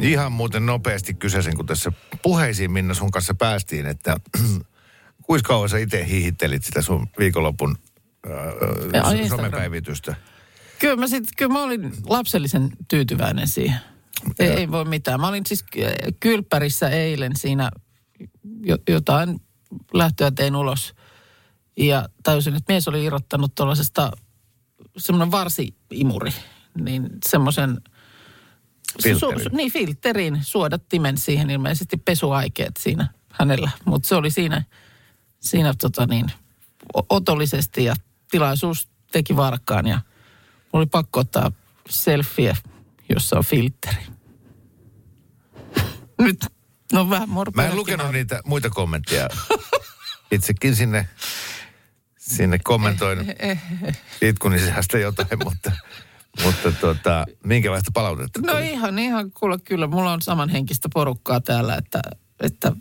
Ihan muuten nopeasti kysäisen, kun tässä puheisiin Minna sun kanssa päästiin, että kuinka kauan sä itse hihittelit sitä sun viikonlopun äh, somepäivitystä? Kyllä mä, sit, kyllä mä olin lapsellisen tyytyväinen siihen. Ei, ei voi mitään. Mä olin siis ky- kylppärissä eilen siinä jo, jotain lähtöä tein ulos. Ja tajusin, että mies oli irrottanut tuollaisesta semmoinen varsiimuri. Niin semmoisen... Filterin. Su, niin, filterin, suodattimen siihen ilmeisesti pesuaikeet siinä hänellä. Mutta se oli siinä, siinä tota niin, otollisesti ja tilaisuus teki varkaan ja oli pakko ottaa selfie, jossa on filteri. Nyt, no vähän morpea. Mä en lukenut niitä muita kommentteja. Itsekin sinne, sinne kommentoin itkuni sisästä jotain, mutta, mutta tota, minkälaista palautetta No tuli? ihan, ihan kuule, kyllä. Mulla on samanhenkistä porukkaa täällä, että, että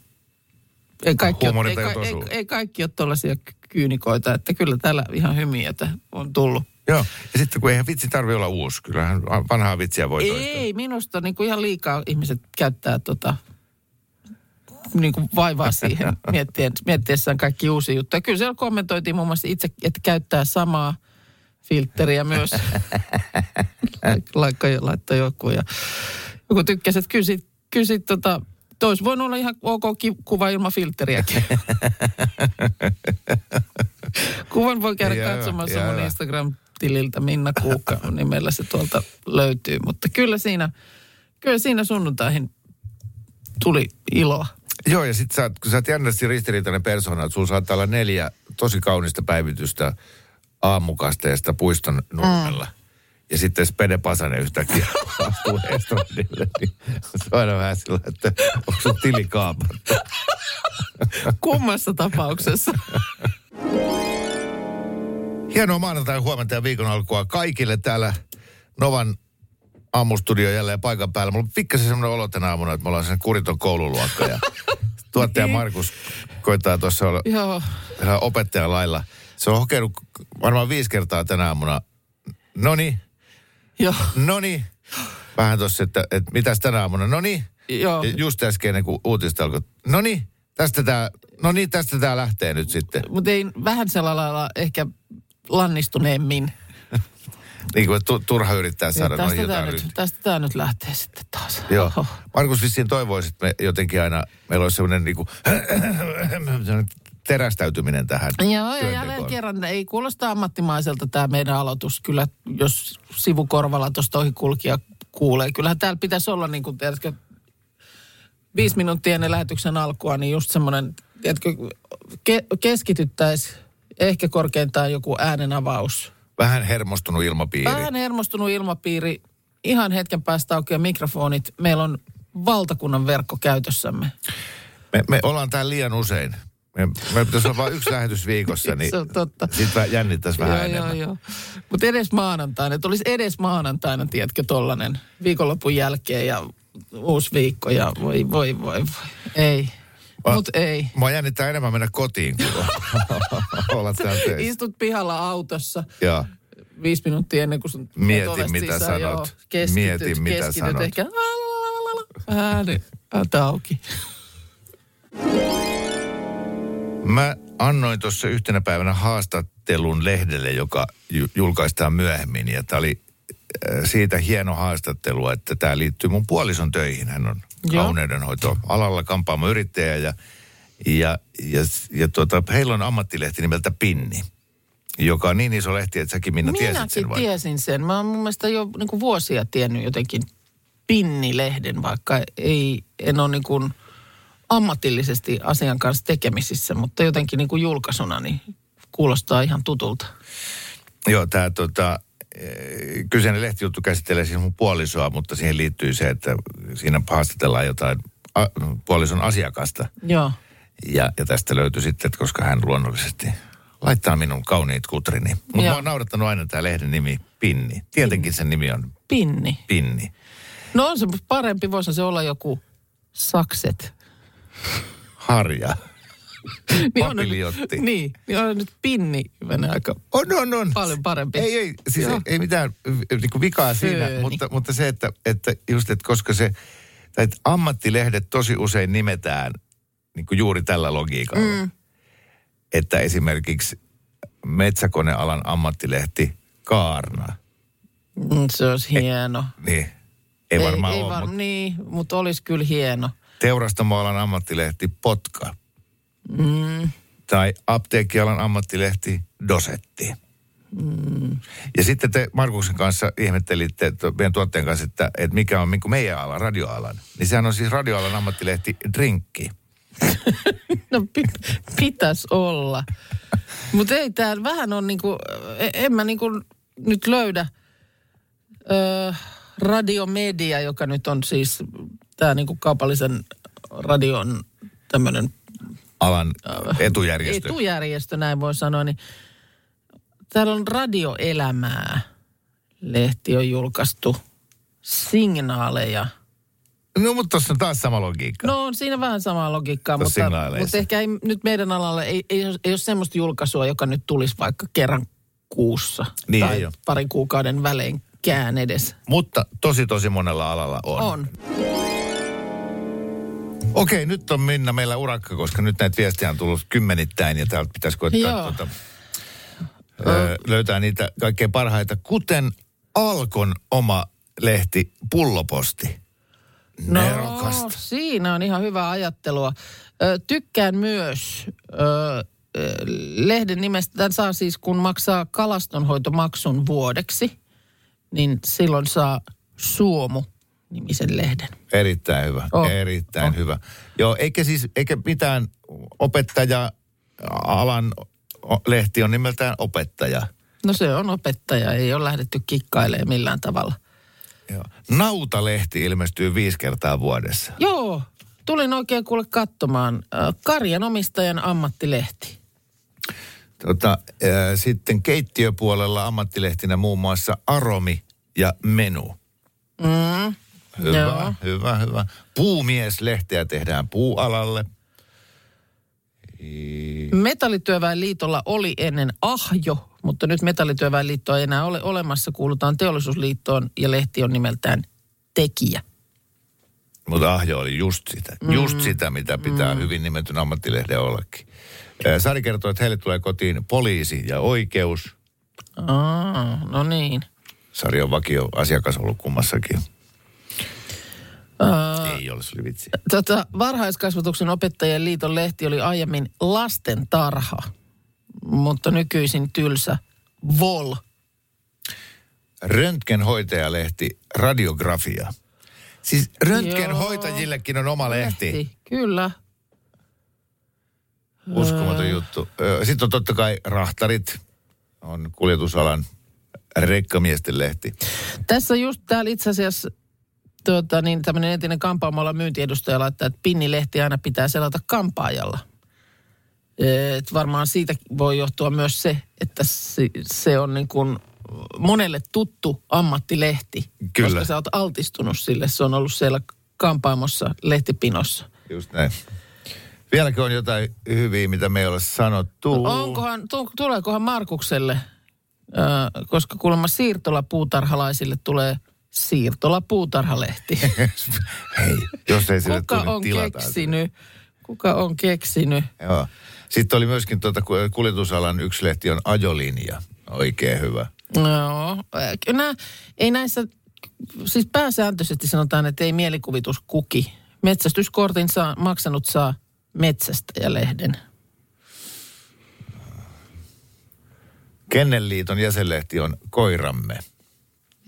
ei kaikki, ole, ei, ei, osuu. ei kaikki ole tuollaisia kyynikoita, että kyllä täällä ihan hymiötä on tullut. Joo, ja sitten kun eihän vitsi tarvi olla uusi, kyllähän vanhaa vitsiä voi toistaa. Ei, minusta niin kuin ihan liikaa ihmiset käyttää tota, niin kuin vaivaa siihen miettien, miettiessään kaikki uusia juttuja. Kyllä siellä kommentoitiin muun muassa itse, että käyttää samaa filtteriä myös. Laikka, laittoi joku ja joku tykkäsi, että kyllä sit, kyllä sit tota, tois voinut olla ihan ok kuva ilman filtteriäkin. Kuvan voi käydä Joo, katsomassa joo. mun Instagram-tililtä Minna Kuukka nimellä se tuolta löytyy. Mutta kyllä siinä, kyllä siinä sunnuntaihin tuli iloa. Joo, ja sitten sä, kun sä oot jännästi ristiriitainen persona, että sulla saattaa olla neljä tosi kaunista päivitystä aamukasteesta puiston nurmella. Mm. Ja sitten Spede Pasanen yhtäkkiä astuu estradille, niin se on aina vähän sillä, että onko sun tili kaapattu? Kummassa tapauksessa. Hienoa maanantai huomenta ja viikon alkua kaikille täällä Novan aamustudio jälleen paikan päällä. Mulla on pikkasen semmoinen olo tänä aamuna, että me ollaan sen kuriton koululuokka ja tuottaja Markus koittaa tuossa olla opettajan lailla. Se on hokenut varmaan viisi kertaa tänä aamuna. Noni, Joo. noni. Vähän tuossa, että, että mitäs tänä aamuna. Noni. Joo. Ja Just äsken, kun uutista alkoi. Noni, tästä tää, no niin, tästä tää lähtee nyt sitten. Mutta ei vähän sellailla lailla ehkä lannistuneemmin. Niin kuin tu, turha yrittää saada tästä, tämä jotain nyt, tästä tämä nyt lähtee sitten taas. Joo. Markus vissiin toivoisi, että me jotenkin aina, meillä olisi sellainen niin kuin, terästäytyminen tähän Joo, ja jälleen kerran ei kuulosta ammattimaiselta tämä meidän aloitus. Kyllä, jos sivukorvalla tuosta ohi kulkija kuulee. Kyllähän täällä pitäisi olla, niin kuin tiedätkö, viisi minuuttia ennen lähetyksen alkua, niin just semmoinen, tiedätkö, ke- keskityttäisiin ehkä korkeintaan joku äänenavaus. Vähän hermostunut ilmapiiri. Vähän hermostunut ilmapiiri, ihan hetken päästä auki ja mikrofonit. Meillä on valtakunnan verkko käytössämme. Me, me ollaan täällä liian usein. Me, me pitäisi olla vain yksi lähetys viikossa, niin Se on totta. sitten jännittäisi vähän joo, enemmän. Joo, joo. Mutta edes maanantaina, että olisi edes maanantaina, tiedätkö, tollanen viikonlopun jälkeen ja uusi viikko ja voi, voi, voi, voi. Ei. Mutta ei. Mua jännittää enemmän mennä kotiin, kuin olla täällä töissä. Istut pihalla autossa Joo. viisi minuuttia ennen kuin sun Mieti, mitä sisään, sanot. Joo, keskityt, Mieti, mitä keskityt sanot. Ehkä ääni, äätä auki. Mä annoin tuossa yhtenä päivänä haastattelun lehdelle, joka ju- julkaistaan myöhemmin. Ja tämä oli äh, siitä hieno haastattelu, että tämä liittyy mun puolison töihin. Hän on Joo. kauneudenhoitoalalla kampaamo-yrittäjä ja, ja, ja, ja tuota, heillä on ammattilehti nimeltä Pinni, joka on niin iso lehti, että säkin Minna tiesit Minäkin sen vai? tiesin sen. Mä oon mun mielestä jo niin kuin vuosia tiennyt jotenkin pinnilehden, vaikka ei, en ole niin kuin ammatillisesti asian kanssa tekemisissä, mutta jotenkin niin kuin julkaisuna niin kuulostaa ihan tutulta. Joo, tämä tota, eh, kyseinen lehtijuttu käsittelee siis mun puolisoa, mutta siihen liittyy se, että siinä haastatellaan jotain a, puolison asiakasta. Joo. Ja, ja tästä löytyi sitten, että koska hän luonnollisesti laittaa minun kauniit kutrini. Mutta mä oon naurattanut aina tämä lehden nimi Pinni. Tietenkin sen nimi on Pinni. Pinni. No on se parempi, voisi se olla joku sakset. Harja. Niin on, niin, niin on nyt pinni menee aika On, on, on. paljon parempi. Ei, ei, siis ei, ei mitään niin kuin vikaa siinä, mutta, mutta se, että, että just, että koska se, tai että ammattilehdet tosi usein nimetään niin kuin juuri tällä logiikalla. Mm. Että esimerkiksi metsäkonealan ammattilehti Kaarna, Mm, se olisi hieno. niin ei varmaan ei, ole, var, mutta Niin, mutta olisi kyllä hieno. Teurastamoalan ammattilehti Potka. Mm. Tai apteekkialan ammattilehti Dosetti. Mm. Ja sitten te Markuksen kanssa ihmettelitte meidän tuotteen kanssa, että, että mikä on niin meidän ala, radioalan. Niin sehän on siis radioalan ammattilehti Drinkki. No pi- pitäisi olla. Mutta ei täällä vähän on niinku, e- en mä niinku nyt löydä ö, radiomedia, joka nyt on siis tämä niinku kaupallisen radion tämmöinen Alan etujärjestö. etujärjestö, näin voi sanoa, niin täällä on radioelämää. Lehti on julkaistu signaaleja. No mutta tuossa on taas sama logiikka. No on siinä vähän samaa logiikkaa, mutta, mutta ehkä ei, nyt meidän alalle ei, ei, ole- ei ole semmoista julkaisua, joka nyt tulisi vaikka kerran kuussa. Niin tai parin kuukauden välein kään edes. Mutta tosi tosi monella alalla on. On. Okei, nyt on Minna meillä urakka, koska nyt näitä viestejä on tullut kymmenittäin ja täältä pitäisi koittaa Joo. tuota, ö, löytää niitä kaikkein parhaita. Kuten Alkon oma lehti Pulloposti. Nerokasta. No, siinä on ihan hyvää ajattelua. Ö, tykkään myös ö, ö, lehden nimestä. Tämän saa siis, kun maksaa kalastonhoitomaksun vuodeksi, niin silloin saa Suomu nimisen lehden. Erittäin hyvä, Oh. erittäin Oh. hyvä. Joo, eikä siis, eikä mitään opettaja-alan lehti on nimeltään opettaja. No se on opettaja, ei ole lähdetty kikkailemaan millään tavalla. Joo. Nautalehti ilmestyy viisi kertaa vuodessa. Joo, tulin oikein kuule katsomaan. Karjan omistajan ammattilehti. Tota, ää, sitten keittiöpuolella ammattilehtinä muun muassa Aromi ja Menu. Mm, Hyvä, Joo. hyvä, hyvä. Puumieslehteä tehdään puualalle. Metallityöväen liitolla oli ennen Ahjo, mutta nyt Metallityöväen liittoa ei enää ole olemassa. Kuulutaan teollisuusliittoon ja lehti on nimeltään Tekijä. Mutta Ahjo oli just sitä, mm. just sitä, mitä pitää mm. hyvin nimetyn ammattilehden ollakin. Sari kertoo, että heille tulee kotiin poliisi ja oikeus. Aa, no niin. Sari on vakio asiakas ollut kummassakin. Aa, Ei ole, se oli vitsi. tota, varhaiskasvatuksen opettajien liiton lehti oli aiemmin lasten tarha, mutta nykyisin tylsä Vol. Röntgenhoitajalehti Radiografia. Siis röntgenhoitajillekin on oma lehti. Kyllä. Uskomaton juttu. Ö, Sitten on totta kai rahtarit. On kuljetusalan rekkamiesten lehti. Tässä just täällä itse asiassa tuota, niin tämmöinen entinen kampaamolla myyntiedustaja laittaa, että pinnilehti aina pitää selata kampaajalla. Et varmaan siitä voi johtua myös se, että se, on niin kuin monelle tuttu ammattilehti. Kyllä. Koska sä oot altistunut sille. Se on ollut siellä kampaamossa lehtipinossa. Just näin. Vieläkö on jotain hyviä, mitä me ei ole sanottu? Onkohan, tu, tuleekohan Markukselle, koska kuulemma siirtolapuutarhalaisille tulee siirtolapuutarhalehti. Hei, jos ei sille Kuka on tilataan. keksinyt? Kuka on keksinyt? Joo. Sitten oli myöskin tuota, ku- kuljetusalan yksi lehti on ajolinja. Oikein hyvä. No, nää, ei näissä, siis pääsääntöisesti sanotaan, että ei mielikuvitus kuki. Metsästyskortin saa, maksanut saa metsästäjälehden. Kennelliiton jäsenlehti on Koiramme.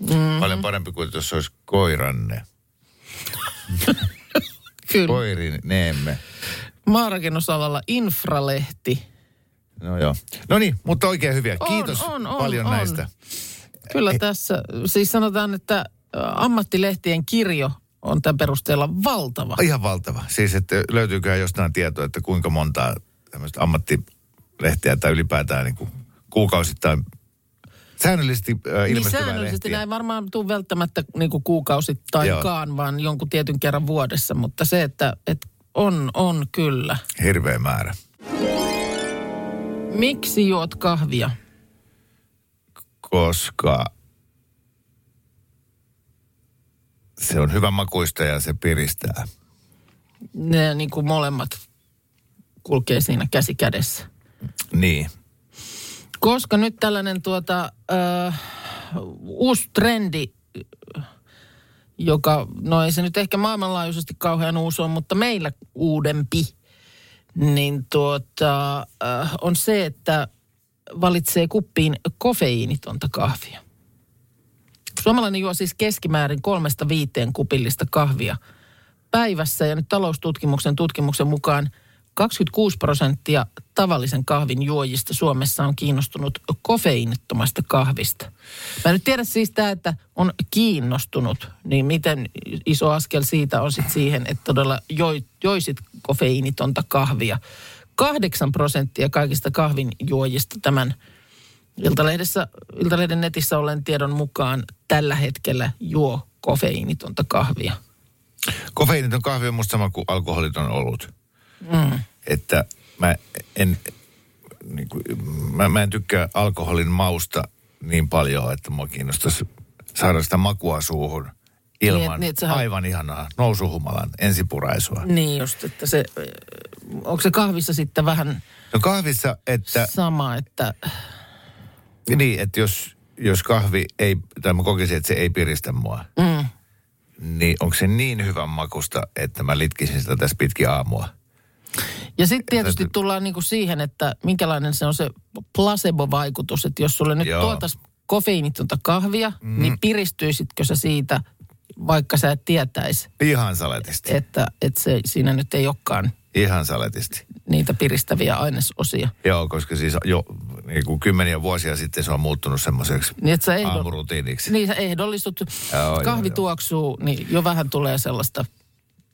Mm. Paljon parempi kuin jos olisi Koiranne. Kyllä. Koirin neemme. Maarakennusalalla infralehti. No joo. No niin, mutta oikein hyviä. On, Kiitos on, on, paljon on. näistä. Kyllä tässä, siis sanotaan, että ammattilehtien kirjo on tämän perusteella valtava. Ihan valtava. Siis, että löytyykö jostain tietoa, että kuinka monta tämmöistä ammattilehtiä tai ylipäätään niin kuin kuukausittain säännöllisesti äh, Niin ilmestyvää säännöllisesti lehtiä. näin varmaan tuu välttämättä niin kuin kuukausittain, vaan jonkun tietyn kerran vuodessa. Mutta se, että, että on, on kyllä. Hirveä määrä. Miksi juot kahvia? koska se on hyvä makuista ja se piristää. Ne niin kuin molemmat kulkee siinä käsi kädessä. Niin. Koska nyt tällainen tuota, äh, uusi trendi, joka, no ei se nyt ehkä maailmanlaajuisesti kauhean uusi on, mutta meillä uudempi, niin tuota, äh, on se, että valitsee kuppiin kofeiinitonta kahvia. Suomalainen juo siis keskimäärin kolmesta viiteen kupillista kahvia päivässä ja nyt taloustutkimuksen tutkimuksen mukaan 26 prosenttia tavallisen kahvin juojista Suomessa on kiinnostunut kofeiinittomasta kahvista. Mä nyt tiedä siis tämä, että on kiinnostunut, niin miten iso askel siitä on sitten siihen, että todella joi, joisit kofeiinitonta kahvia. Kahdeksan prosenttia kaikista kahvin juojista tämän Iltalehdessä, Iltalehden netissä ollen tiedon mukaan tällä hetkellä juo kofeiinitonta kahvia. Kofeiiniton kahvi on musta sama kuin alkoholiton olut. Mm. Että mä en, niin kuin, mä, mä en tykkää alkoholin mausta niin paljon, että mua kiinnostaisi saada sitä makua suuhun ilman Niin, et- niin, et sähän- aivan ihanaa nousuhumalan ensipuraisua. Niin just, että se, onko se kahvissa sitten vähän No kahvissa, että sama, että Niin, että jos, jos kahvi ei, tai mä kokisin, että se ei piristä mua, mm, niin onko se niin hyvän makusta, että mä litkisin sitä tässä pitkin aamua? Ja sitten tietysti tullaan niinku siihen, että minkälainen se on se placebo-vaikutus, että jos sulle nyt tuotas kofeiinitonta kahvia, mm. niin piristyisitkö sä siitä, vaikka sä et tietäisi, Ihan saletisti. että, että se, siinä nyt ei olekaan Ihan saletisti. niitä piristäviä ainesosia. Joo, koska siis jo niin kuin kymmeniä vuosia sitten se on muuttunut semmoiseksi Niin, ehdo, aamurutiiniksi. niin sä ehdollistut, Joo, joo, kahvi joo. tuoksuu, niin jo vähän tulee sellaista,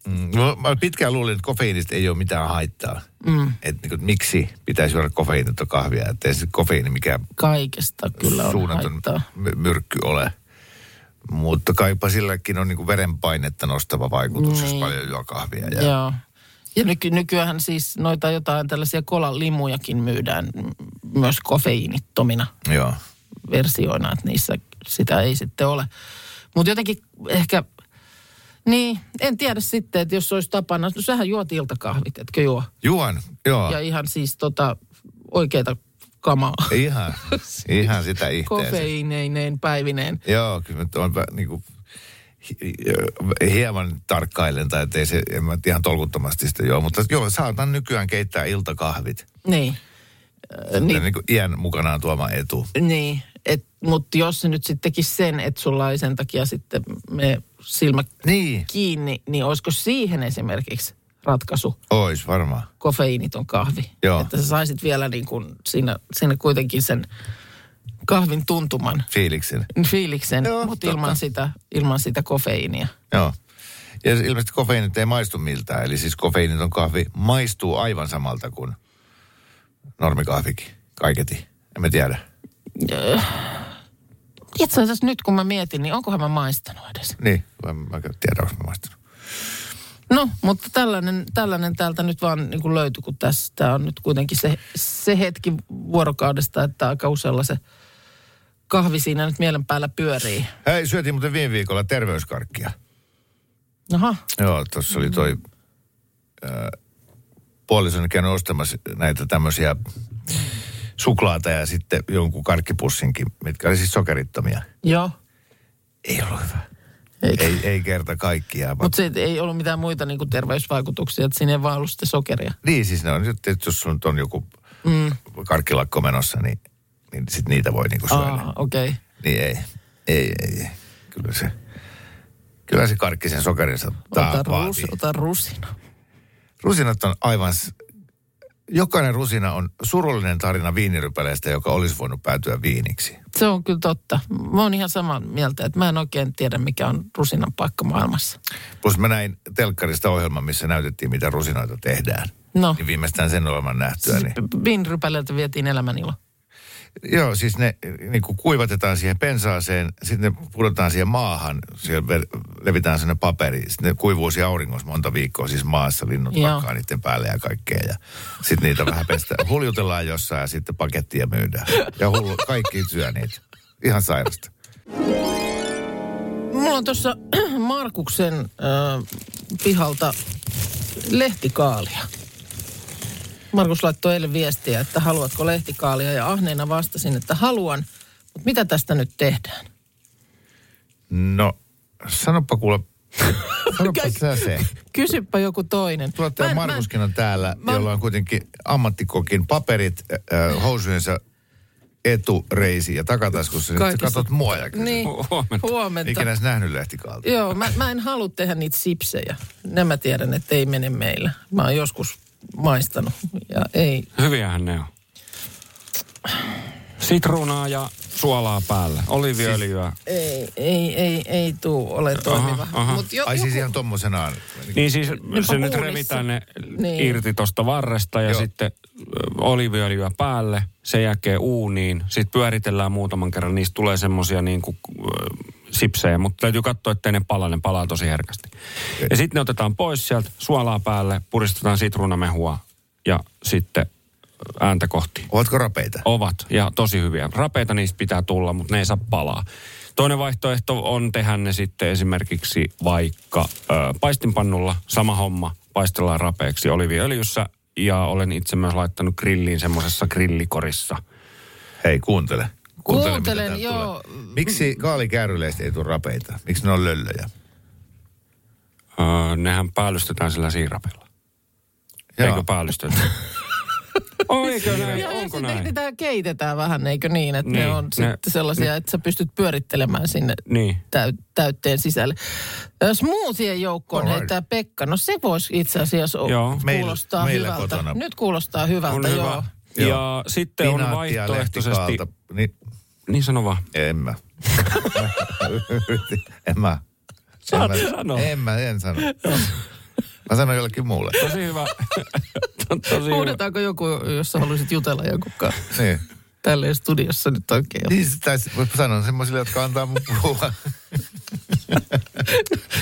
Mm, no, mä pitkään luulin, että kofeiinista ei ole mitään haittaa. Mm. Että niin kuin, miksi pitäisi juoda kofeiinitonta kahvia, että ei se kofeiini mikään kaikesta kyllä on suunnaton haittaa. my- myrkky ole. Mutta kaipa silläkin on niin kuin verenpainetta nostava vaikutus, jos Niin. paljon juo kahvia. Ja Joo. Ja nyky, nykyään siis noita jotain tällaisia kolalimujakin myydään mm, myös kofeiinittomina Joo. versioina, että niissä sitä ei sitten ole. Mutta jotenkin ehkä, niin, en tiedä sitten, että jos olisi tapana, no sähän juot iltakahvit, etkö juo? Juon, joo. Ja ihan siis tota oikeita kamaa. Ihan, ihan sitä ihteensä. Kofeiineineen päivineen. Joo, kyllä mä on niin kuin, hieman tarkkailen, tai ettei se, en mä ihan tolkuttomasti sitä joo, mutta joo, saatan nykyään keittää iltakahvit. Niin. Äh, Niin. niin, niin kuin iän mukanaan tuoma etu. niin. Mutta jos se nyt sitten tekisi sen, että sulla ei sen takia sitten me silmä Niin, kiinni, niin olisiko siihen esimerkiksi ratkaisu ois varmaan. kofeiiniton kahvi? Joo. Että sä saisit vielä niin kuin siinä, siinä kuitenkin sen kahvin tuntuman, Fiiliksen. fiiliksen, Joo, mutta totta. ilman sitä, ilman sitä kofeiinia. Joo. Ja ilmeisesti kofeiinit ei maistu miltään. Eli siis kofeiiniton kahvi maistuu aivan samalta kuin normikahvikin. Kaiketi. En mä tiedä. Itse asiassa nyt kun mä mietin, niin onkohan mä maistanut edes? Niin, mä, mä en tiedä, onko mä maistanut. No, mutta tällainen, tällainen täältä nyt vaan niin kuin löytyi, kun tässä tämä on nyt kuitenkin se, se hetki vuorokaudesta, että aika usealla se kahvi siinä nyt mielen päällä pyörii. Hei, syötiin muuten viime viikolla terveyskarkkia. Aha, Joo, tuossa oli toi äh, puolisoni käynyt ostamassa näitä tämmöisiä suklaata ja sitten jonkun karkkipussinkin, mitkä oli siis sokerittomia. joo. Ei ollut hyvä. Eikä. Ei, ei kerta kaikkiaan. Mutta se ei ollut mitään muita niin kuin terveysvaikutuksia, että siinä ei vaan ollut sokeria. Niin, siis ne on että jos sun on joku mm. karkkilakko menossa, niin, niin sit niitä voi niinku syödä. Okei. Okay. Niin ei, ei, ei, ei. Kyllä se, kyllä se karkkisen sokerinsa Ota, rus, vaatii. ota rusina. Rusinat on aivan jokainen rusina on surullinen tarina viinirypäleestä, joka olisi voinut päätyä viiniksi. Se on kyllä totta. Mä oon ihan samaa mieltä, että mä en oikein tiedä, mikä on rusinan paikka maailmassa. Plus mä näin telkkarista ohjelman, missä näytettiin, mitä rusinoita tehdään. No, Niin viimeistään sen ohjelman nähtyä. Niin. viinirypäleeltä vietiin elämänilo. Joo, siis ne niin kuin kuivatetaan siihen pensaaseen, sitten ne pudotaan siihen maahan, siellä levitään sinne paperi, sitten ne kuivuu siellä auringossa monta viikkoa, siis maassa, linnut Joo. niiden päälle ja kaikkea. Ja sitten niitä vähän pestään, huljutellaan jossain ja sitten pakettia myydään. Ja hullu, kaikki syö niitä. Ihan sairasta. Mulla on tuossa Markuksen äh, pihalta lehtikaalia. Markus laittoi eilen viestiä, että haluatko lehtikaalia ja ahneena vastasin, että haluan. Mutta mitä tästä nyt tehdään? No, sanoppa kuule, sanoppa sä se. Kysypä joku toinen. Tuottaja Mä en- Markuskin on täällä, mä- jolla on kuitenkin ammattikokin paperit äh, housujensa etureisi ja takataskussa. Nyt sä Kaikissa- katot mua ja Niin, Huomenta. huomenta. Ikinä edes nähnyt lehtikaalta. Joo, mä, mä en halua tehdä niitä sipsejä. Nämä tiedän, että ei mene meillä. Mä oon joskus maistanut ja ei. Hyviähän ne on. Sitruunaa ja suolaa päälle. Oliviöljyä. Ei, ei, ei, ei tuu ole toimiva. aha. Mut jo, Ai siis joku- ihan tommosenaan. Niin siis se nyt revitään ne Niin. irti tuosta varresta ja Joo. sitten oliviöljyä päälle, sen jälkeen uuniin. Sitten pyöritellään muutaman kerran, niistä tulee semmosia niin kuin sipsejä, mutta täytyy katsoa, ettei ne pala, ne palaa tosi herkästi. Ja sitten ne otetaan pois sieltä, suolaa päälle, puristetaan sitruunamehua ja sitten ääntä kohti. Ovatko rapeita? Ovat, ja tosi hyviä. Rapeita niistä pitää tulla, mutta ne ei saa palaa. Toinen vaihtoehto on tehdä ne sitten esimerkiksi vaikka ö, paistinpannulla, sama homma, paistellaan rapeeksi oliviöljyssä, ja olen itse myös laittanut grilliin semmoisessa grillikorissa. Hei, kuuntele. Kuuntele, Kuuntelen, mitä täältä joo. Tulee. Miksi kaalikääryleistä ei tule rapeita? Miksi ne on löllöjä? Öö, nehän päällystetään sillä siirapilla. Jaa. Eikö päällystetä? Eikö näin? Ja, ja Onko sitten näin? niitä keitetään vähän, eikö niin? Että ne Niin, on ne- sitten sellaisia, että sä pystyt pyörittelemään sinne Niin. täy- täytteen sisälle. Ö, Smoothien joukkoon Alright. heittää Pekka. No se voisi itse asiassa Joo. kuulostaa Meillä- meillä hyvältä. kotona. Nyt kuulostaa hyvältä, On joo. hyvä. Joo. Ja sitten on vaihtoehtoisesti... Niin, Niin sano vaan. en mä. en mä. Saat en mä, sanoa. En mä, en sano. Mä sanon jollekin muulle. Tosi hyvä. Tosi hyvä. Huudetaanko joku, jos sä haluaisit jutella jonkun kanssa? Niin. Tälleen studiossa nyt oikein. Niin, tai sanon semmoisille, jotka antaa mun puhua.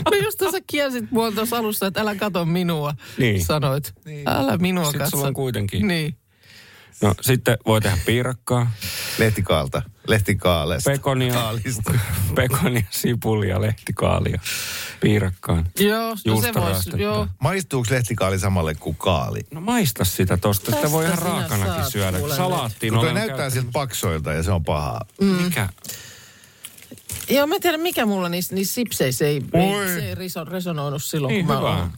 No just sä kielsit mua tuossa alussa, että älä kato minua. Niin. Sanoit. Niin. Älä minua Sitten katso. sulla on kuitenkin. Niin. No sitten voi tehdä piirakkaa, Lehtikaalta. Lehtikaalesta. pekonia, Kaalista. pekonia, sipulia, lehtikaalia piirakkaan. Joo, no se voisi, joo. Maistuuko lehtikaali samalle kuin kaali? No maista sitä tosta. Sitä voi ihan Tästä raakanakin syödä. Salaattiin Kun toi näyttää siltä paksoilta ja se on pahaa. Mikä? Joo, mä en tiedä mikä mulla niissä, niissä sipseissä ei, Oi. ei, se ei reso, resonoinut silloin, Niin kun mä hyvä.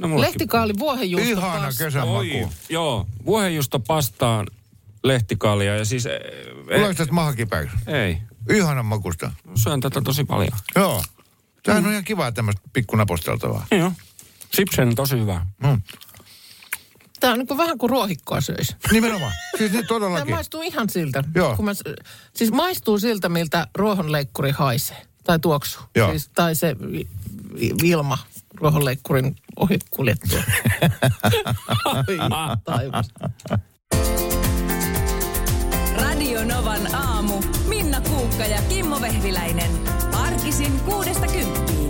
No, Lehtikaali, vuohenjuusto, Ihana pasta. kesämaku. Oi, joo. Vuohenjuusto pastaan lehtikaalia ja siis... eh, Tuleeko tästä maha kipeäksi? ei. Ihanan makusta. Syön tätä tosi paljon. Joo. Tämähän on ihan kiva tämmöistä pikkunaposteltavaa. Joo. Sipsen on tosi hyvä. Mm. Tää on niin kuin vähän kuin ruohikkoa söisi. Nimenomaan. Siis nyt Tämä todellakin. maistuu ihan siltä. Joo. Kun mä, siis maistuu siltä, miltä ruohonleikkuri haisee. Tai tuoksuu. Joo. Siis, tai se Vilma ruohonleikkurin ohi kuljettua. Ai, taivas. Radio Novan aamu. Minna Kuukka ja Kimmo Vehviläinen. Arkisin kuudesta kymppiin.